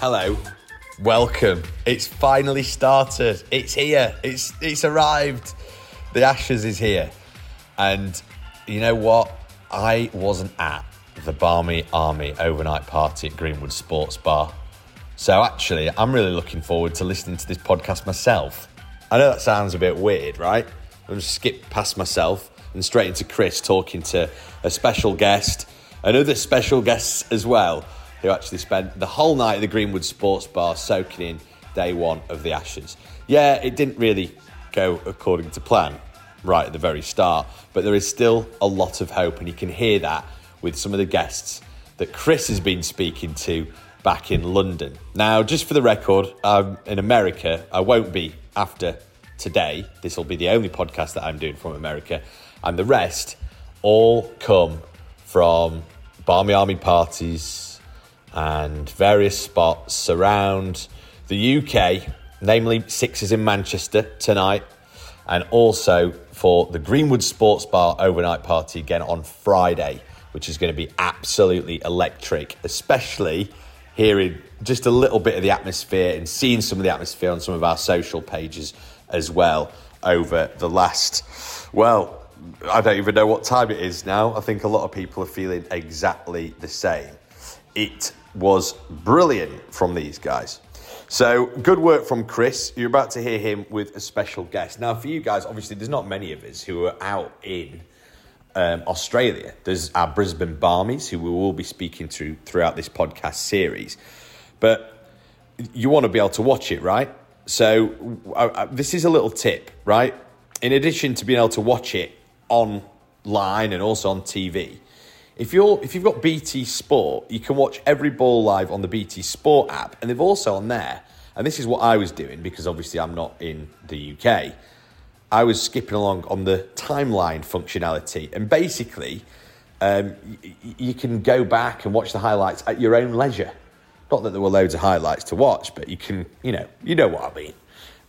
Hello, welcome. It's finally started. It's here. It's it's arrived. The Ashes is here, and you know what? I wasn't at the Barmy Army overnight party at Greenwood Sports Bar, so actually, I'm really looking forward to listening to this podcast myself. I know that sounds a bit weird, right? I'm just skip past myself and straight into Chris talking to a special guest and other special guests as well who actually spent the whole night at the Greenwood Sports Bar soaking in day one of the Ashes. Yeah, it didn't really go according to plan right at the very start, but there is still a lot of hope, and you can hear that with some of the guests that Chris has been speaking to back in London. Now, just for the record, I'm in America. I won't be after today. This will be the only podcast that I'm doing from America, and the rest all come from Barmy Army parties and various spots around the UK, namely Sixes in Manchester tonight, and also for the Greenwood Sports Bar overnight party again on Friday, which is going to be absolutely electric, especially hearing just a little bit of the atmosphere and seeing some of the atmosphere on some of our social pages as well over the last, well, I don't even know what time it is now. I think a lot of people are feeling exactly the same. It was brilliant from these guys. So good work from Chris. You're about to hear him with a special guest. Now, for you guys, obviously, there's not many of us who are out in um, Australia. There's our Brisbane Barmies, who we will be speaking to throughout this podcast series. But you want to be able to watch it, right? So uh, uh, this is a little tip, right? In addition to being able to watch it online and also on TV, if you're if you've got BT Sport, you can watch every ball live on the BT Sport app, and they've also on there. And this is what I was doing because obviously I'm not in the UK. I was skipping along on the timeline functionality, and basically, um, y- you can go back and watch the highlights at your own leisure. Not that there were loads of highlights to watch, but you can, you know, you know what I mean.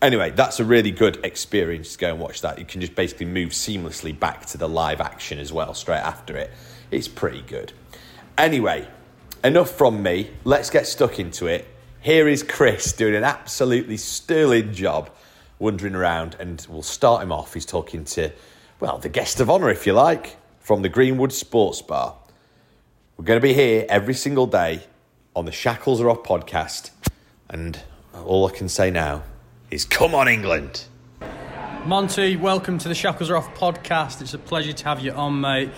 Anyway, that's a really good experience to go and watch that. You can just basically move seamlessly back to the live action as well straight after it. It's pretty good. Anyway, enough from me. Let's get stuck into it. Here is Chris doing an absolutely sterling job wandering around, and we'll start him off. He's talking to, well, the guest of honour, if you like, from the Greenwood Sports Bar. We're going to be here every single day on the Shackles Are Off podcast, and all I can say now is come on, England. Monty, welcome to the Shackles Are Off podcast. It's a pleasure to have you on, mate.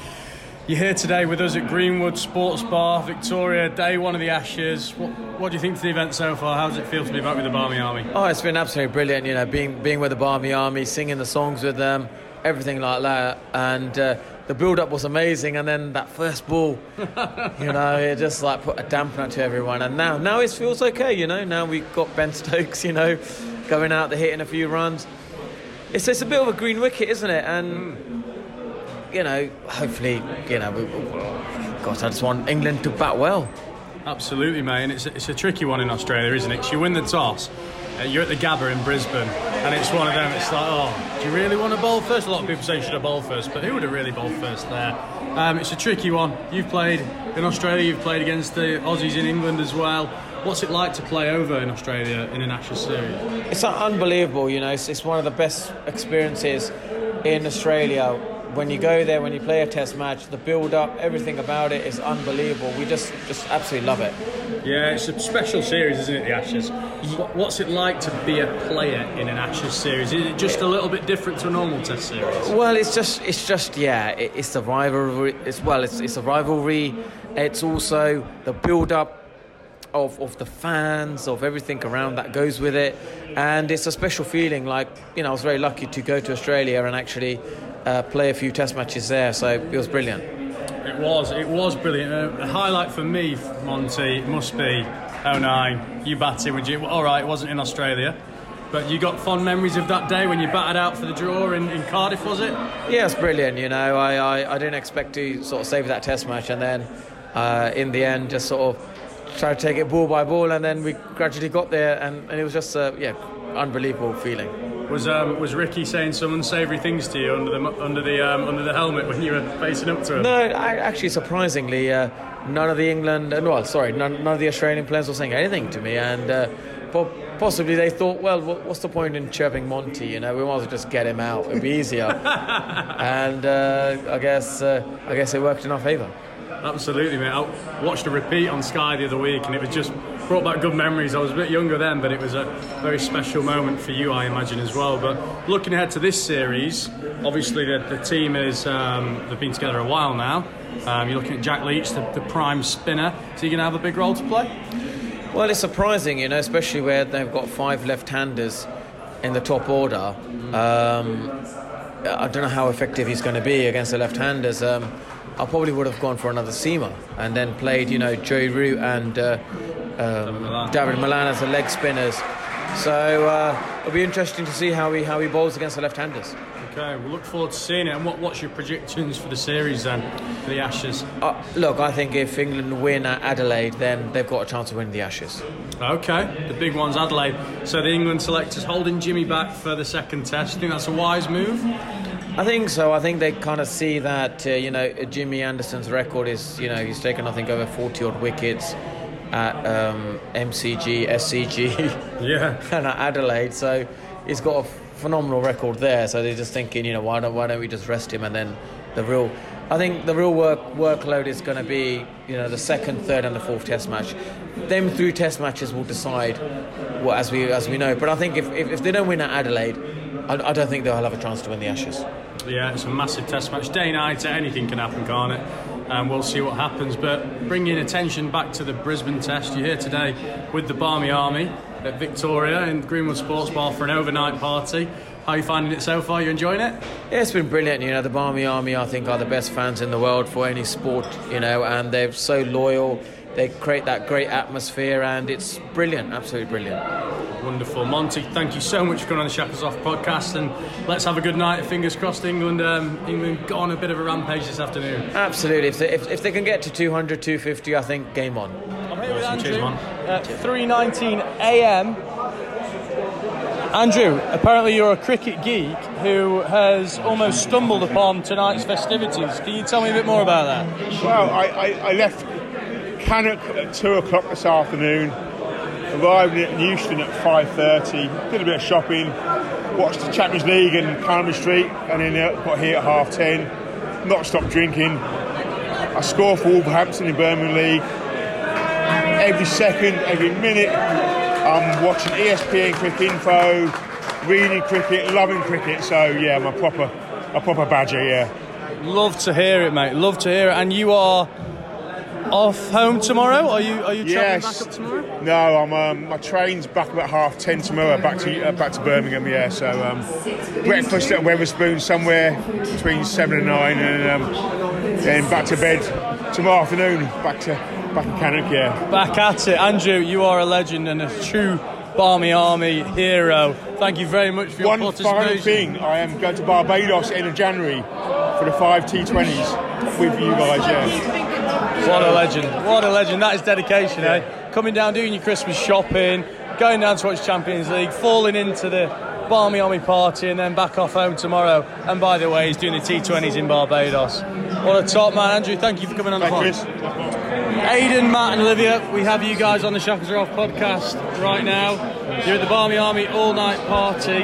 You're here today with us at Greenwood Sports Bar, Victoria, day one of the Ashes. What, what do you think to the event so far? How does it feel to be back with the Barmy Army? Oh, it's been absolutely brilliant. You know, being being with the Barmy Army, singing the songs with them, everything like that, and uh, the build-up was amazing. And then that first ball, you know, it just like put a dampener to everyone. And now, now it feels okay. You know, now we've got Ben Stokes, you know, going out there hitting a few runs. It's it's a bit of a green wicket, isn't it? And you know, hopefully, you know, we, God, I just want England to bat well. Absolutely, mate. And it's it's a tricky one in Australia, isn't it? 'Cause you win the toss, uh, you're at the Gabba in Brisbane, and it's one of them. It's like, oh, do you really want to bowl first? A lot of people say you should have bowled first, but who would have really bowled first there? Um, it's a tricky one. You've played in Australia, you've played against the Aussies in England as well. What's it like to play over in Australia in an Ashes series? It's unbelievable, you know. It's, it's one of the best experiences in Australia. When you go there, when you play a test match, the build up, everything about it is unbelievable. We just, just absolutely love it. Yeah, it's a special series, isn't it, the Ashes? What's it like to be a player in an Ashes series? Is it just a little bit different to a normal Test series? Well, it's just, it's just, yeah, it's the rivalry. It's well, it's, it's a rivalry. It's also the build up. Of, of the fans, of everything around that goes with it, and it's a special feeling. Like you know, I was very lucky to go to Australia and actually uh, play a few Test matches there, so it was brilliant. It was, it was brilliant. Uh, a highlight for me, Monty, must be 09. You batted, would you? All right, it wasn't in Australia. But you got fond memories of that day when you batted out for the draw in, in Cardiff, was it? Yeah, it's brilliant. You know, I, I, I didn't expect to sort of save that test match, and then uh, in the end, just sort of try to take it ball by ball, and then we gradually got there, and, and it was just a yeah, unbelievable feeling. Was um, was Ricky saying some unsavoury things to you under the under the um, under the helmet when you were facing up to him? No, I, actually, surprisingly, uh, none of the England, uh, well, sorry, none, none, of the Australian players were saying anything to me, and uh, possibly they thought, well, what's the point in chirping Monty? You know, we might as well just get him out; it'd be easier. and uh, I guess uh, I guess it worked in our favour. Absolutely, mate. I watched a repeat on Sky the other week, and it was just brought back good memories. I was a bit younger then, but it was a very special moment for you, I imagine, as well. But looking ahead to this series, obviously the, the team is um, they've been together a while now. Um, you're looking at Jack Leach, the, the prime spinner. Is he going to have a big role to play? Well, it's surprising, you know, especially where they've got five left-handers in the top order. Um, I don't know how effective he's going to be against the left-handers. Um, I probably would have gone for another seamer and then played, you know, Joey Root and uh, um, David Malan as the leg spinners. So uh, it'll be interesting to see how he how he bowls against the left-handers. Okay, we'll look forward to seeing it. And what, what's your predictions for the series then, for the Ashes? Uh, look, I think if England win at Adelaide, then they've got a chance of winning the Ashes. Okay, the big one's Adelaide. So the England selectors holding Jimmy back for the second test. You think that's a wise move? I think so. I think they kind of see that uh, you know Jimmy Anderson's record is you know he's taken I think over forty odd wickets at um, MCG, SCG, yeah, and at Adelaide. So he's got a phenomenal record there. So they're just thinking, you know, why don't why don't we just rest him and then the real. I think the real work workload is going to be, you know, the second, third, and the fourth Test match. Them three Test matches will decide what, as we as we know. But I think if, if, if they don't win at Adelaide, I, I don't think they'll have a chance to win the Ashes. Yeah, it's a massive test match. Day night, anything can happen, can't it? And we'll see what happens. But bringing attention back to the Brisbane test, you're here today with the Barmy Army at Victoria in Greenwood Sports Bar for an overnight party. How are you finding it so far? You enjoying it? Yeah, it's been brilliant. You know, the Barmy Army, I think, are the best fans in the world for any sport. You know, and they're so loyal. They create that great atmosphere, and it's brilliant. Absolutely brilliant. Wonderful. Monty, thank you so much for coming on the Shackles Off podcast and let's have a good night. Fingers crossed England um, England got on a bit of a rampage this afternoon. Absolutely. If they, if, if they can get to 200, 250, I think game on. I'm here with Andrew at 3.19 a.m. Andrew, apparently you're a cricket geek who has almost stumbled upon tonight's festivities. Can you tell me a bit more about that? Well, I, I, I left Cannock at 2 o'clock this afternoon arrived in Euston at 5.30, did a bit of shopping, watched the Champions League in Carnaby Street, and then got here at half 10, not stopped drinking. I score for Wolverhampton in Birmingham League. Every second, every minute, I'm watching ESPN Cricinfo, reading cricket, loving cricket. So yeah, I'm a proper, a proper badger. Yeah. Love to hear it, mate. Love to hear it. And you are off home tomorrow? Are you are you travelling yes. back up tomorrow? No, I'm. Um, my train's back about half ten tomorrow. Back to uh, back to Birmingham. Yeah, so um, breakfast at Wetherspoon somewhere between seven and nine, and um, then back to bed tomorrow afternoon. Back to back in Cannock. Yeah. Back at it, Andrew. You are a legend and a true Barmy Army hero. Thank you very much for your One participation. One final thing, I am going to Barbados in January for the five T20s with you guys. Yeah. What a legend. What a legend. That is dedication, yeah. eh? Coming down, doing your Christmas shopping, going down to watch Champions League, falling into the Barmy Army party, and then back off home tomorrow. And by the way, he's doing the T20s in Barbados. What a top man. Andrew, thank you for coming on thank the pod. Aidan, Matt, and Olivia, we have you guys on the Shackles Are Off podcast right now. You're at the Barmy Army all night party.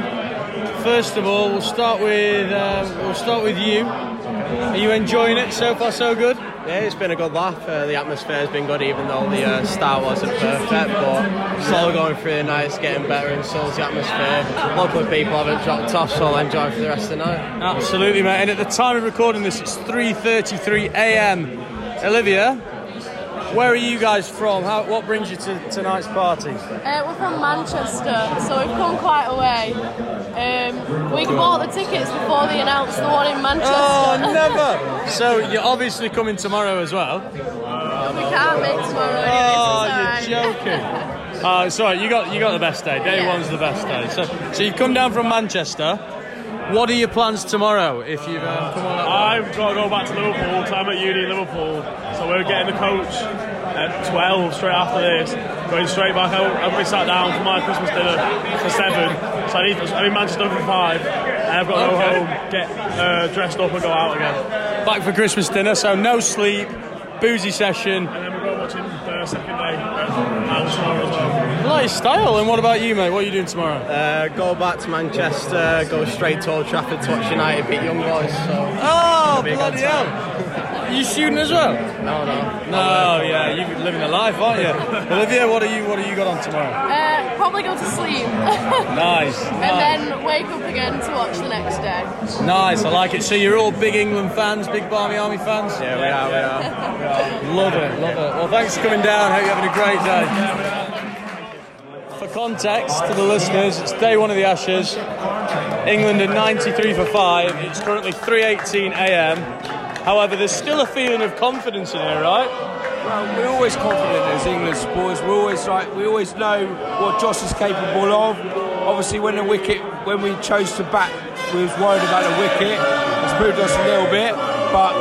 First of all, we'll start with uh, we'll start with you. Are you enjoying it so far? So good. Yeah, it's been a good laugh. Uh, the atmosphere has been good, even though the uh, start wasn't perfect. But slowly going through the night, it's getting better, and so is the atmosphere. Local people haven't dropped off, so I'll enjoy for the rest of the night. Absolutely, mate. And at the time of recording this, it's 3:33 a.m. Olivia, where are you guys from? How, what brings you to tonight's party? Uh, we're from Manchester, so we've come quite a way. Um, we bought the tickets before they announced the one in Manchester. Oh, never! so you're obviously coming tomorrow as well. we can't make tomorrow anyway, Oh, so you're alright. joking. Uh, it's all right. You got you got the best day. Day Yeah. one's the best day. So so you come down from Manchester. What are your plans tomorrow? If you've um, come on. I've got to go back to Liverpool. So I'm at uni in Liverpool. So we're getting the coach at 12 straight after this. Going straight back out. I've sat down for my Christmas dinner for 7. So I need, I'm in Manchester for 5. And I've got to go home, get uh, dressed up and go out again. Back for Christmas dinner, so no sleep, boozy session. And then we're going watching the second day out tomorrow as well. Nice style. And what about you, mate? What are you doing tomorrow? Uh, go back to Manchester, go straight to Old Trafford to watch United beat Young Boys. So Oh, bloody hell. Are you student as well? no, no. No, yeah, you're living a life, aren't you? Olivia, what are you what are you got on tomorrow? Uh, probably go to sleep Nice. and then wake up again to watch the next day. Nice, I like it. So you're all big England fans, big Barmy Army fans? Yeah, we are, we are. Love it, love it. Well, thanks for coming down. Hope you're having a great day. For context to the listeners, it's day one of the Ashes. England are 93 for five. It's currently 3:18 a.m. However, there's still a feeling of confidence in here, right? Well, we're always confident as England supporters. We're always like we always know what Josh is capable of. Obviously, when the wicket, when we chose to bat, we was worried about the wicket. It's moved us a little bit, but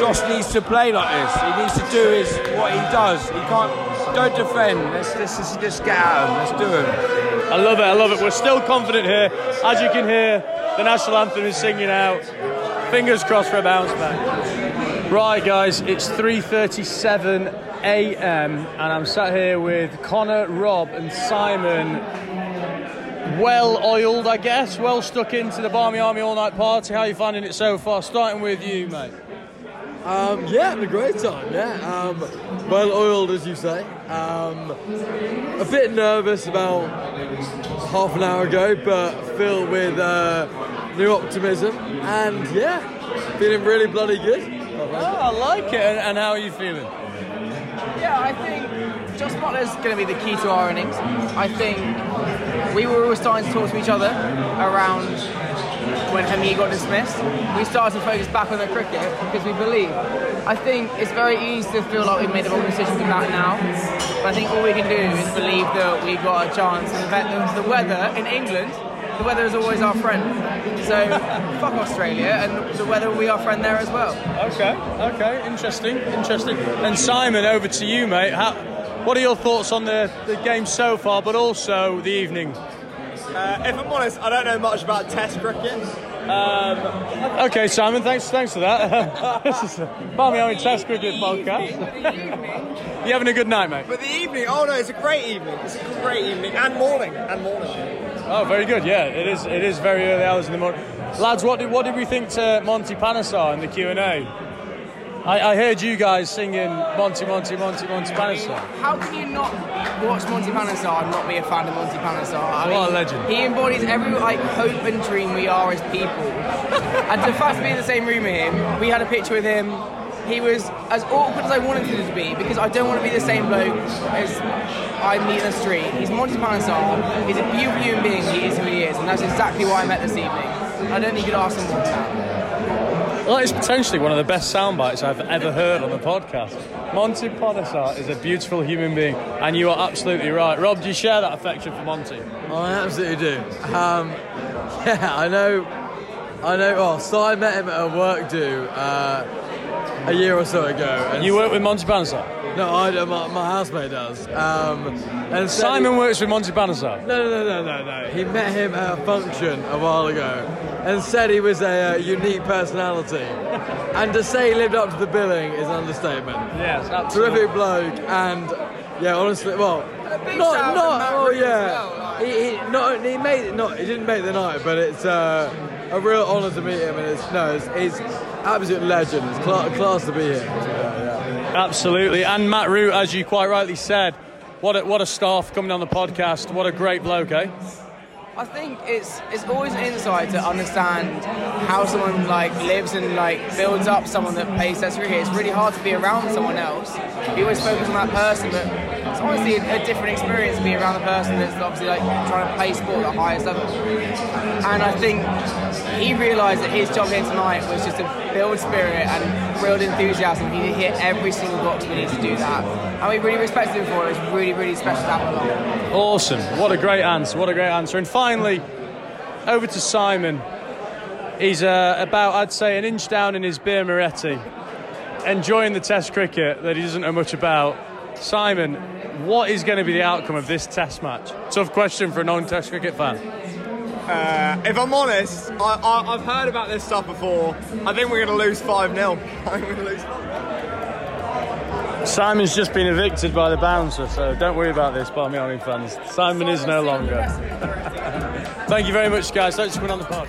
Josh needs to play like this. He needs to do his what he does. He can't. Don't defend. Let's, let's, just just get at him. Let's do him. I love it, I love it. We're still confident here. As you can hear, the national anthem is singing out. Fingers crossed for a bounce back. Right, guys, it's 3:37 a.m. and I'm sat here with Connor, Rob, and Simon. Well oiled, I guess. Well stuck into the Barmy Army all night party. How are you finding it so far? Starting with you, mate. Um, yeah, had a great time. Yeah, um, well oiled as you say. Um, a bit nervous about half an hour ago, but filled with uh, new optimism, and yeah, feeling really bloody good. Oh, I like it. And, and how are you feeling? Yeah, I think Jos Buttler's going to be the key to our innings. I think we were always starting to talk to each other around when Hameed got dismissed. We started to focus back on the cricket because we believe. I think it's very easy to feel like we've made the wrong decision to bat now. But I think all we can do is believe that we've got a chance. And the, fact- the weather in England, the weather is always our friend. So fuck Australia, and the weather will be our friend there as well. Okay, okay, interesting, interesting. And Simon, over to you, mate. How, what are your thoughts on the, the game so far, but also the evening? Uh, if I'm honest, I don't know much about Test cricket. Um, okay, Simon, thanks, thanks for that. this is a Barmy Army Test Cricket podcast. you having a good night, mate? But the evening, oh no, it's a great evening. It's a great evening and morning and morning. Oh, very good. Yeah, it is. It is very early hours in the morning. Lads, what did what did we think to Monty Panesar in the Q and A? I, I heard you guys singing Monty, Monty, Monty, Monty Panesar. How can you not watch Monty Panesar and not be a fan of Monty Panesar? I What a legend. He embodies every like hope and dream we are as people. and the fact to be in the same room with him, we had a picture with him. He was as awkward as I wanted him to be because I don't want to be the same bloke as I meet in the street. He's Monty Panesar. He's a beautiful human being. He is who he is, and that's exactly why I met this evening. I don't think you could ask him more than that. Well, it's potentially one of the best sound bites I've ever heard on the podcast. Monty Panesar is a beautiful human being, and you are absolutely right. Rob, do you share that affection for Monty? I absolutely do. Um, yeah, I know. I know. Well, so I met him at a work do uh, a year or so ago. And You work with Monty Panesar? No, I don't. My, my housemate does. Um, and said Simon he- works with Monty Panesar. No, no, no, no, no, no. He met him at a function a while ago, and said he was a uh, unique personality. and to say he lived up to the billing is an understatement. Yes, absolutely. Terrific bloke, and yeah, honestly, well, big not, shout out to not, oh yeah, well, he, he, not, he made it, not, he didn't make the night, but it's uh, a real honour to meet him, and it's no, it's, he's absolute legend. It's cla- class to be here. Yeah, yeah. Absolutely. And Matt Root, as you quite rightly said, what a, what a staff coming on the podcast. What a great bloke, eh? I think it's it's always an insight to understand how someone like lives and like builds up someone that plays Test cricket. It's really hard to be around someone else. You always focus on that person, but it's honestly a, a different experience to be around a person that's obviously like trying to play sport at the highest level. And I think he realised that his job here tonight was just to build spirit and build enthusiasm. He hit every single box we need to do that. And we really respected him for it. It was really, really special to have him along. Awesome. What a great answer. What a great answer. And finally, over to Simon. He's uh, about, I'd say, an inch down in his beer Moretti, enjoying the Test cricket that he doesn't know much about. Simon, what is going to be the outcome of this Test match? Tough question for a non Test cricket fan. Uh, if I'm honest, I, I, I've heard about this stuff before. I think we're going to lose 5 0. I think going to lose 5 Simon's just been evicted by the bouncer, so don't worry about this, Barmy Army fans. Simon is no longer. Thank you very much, guys. Thanks for coming on the pod.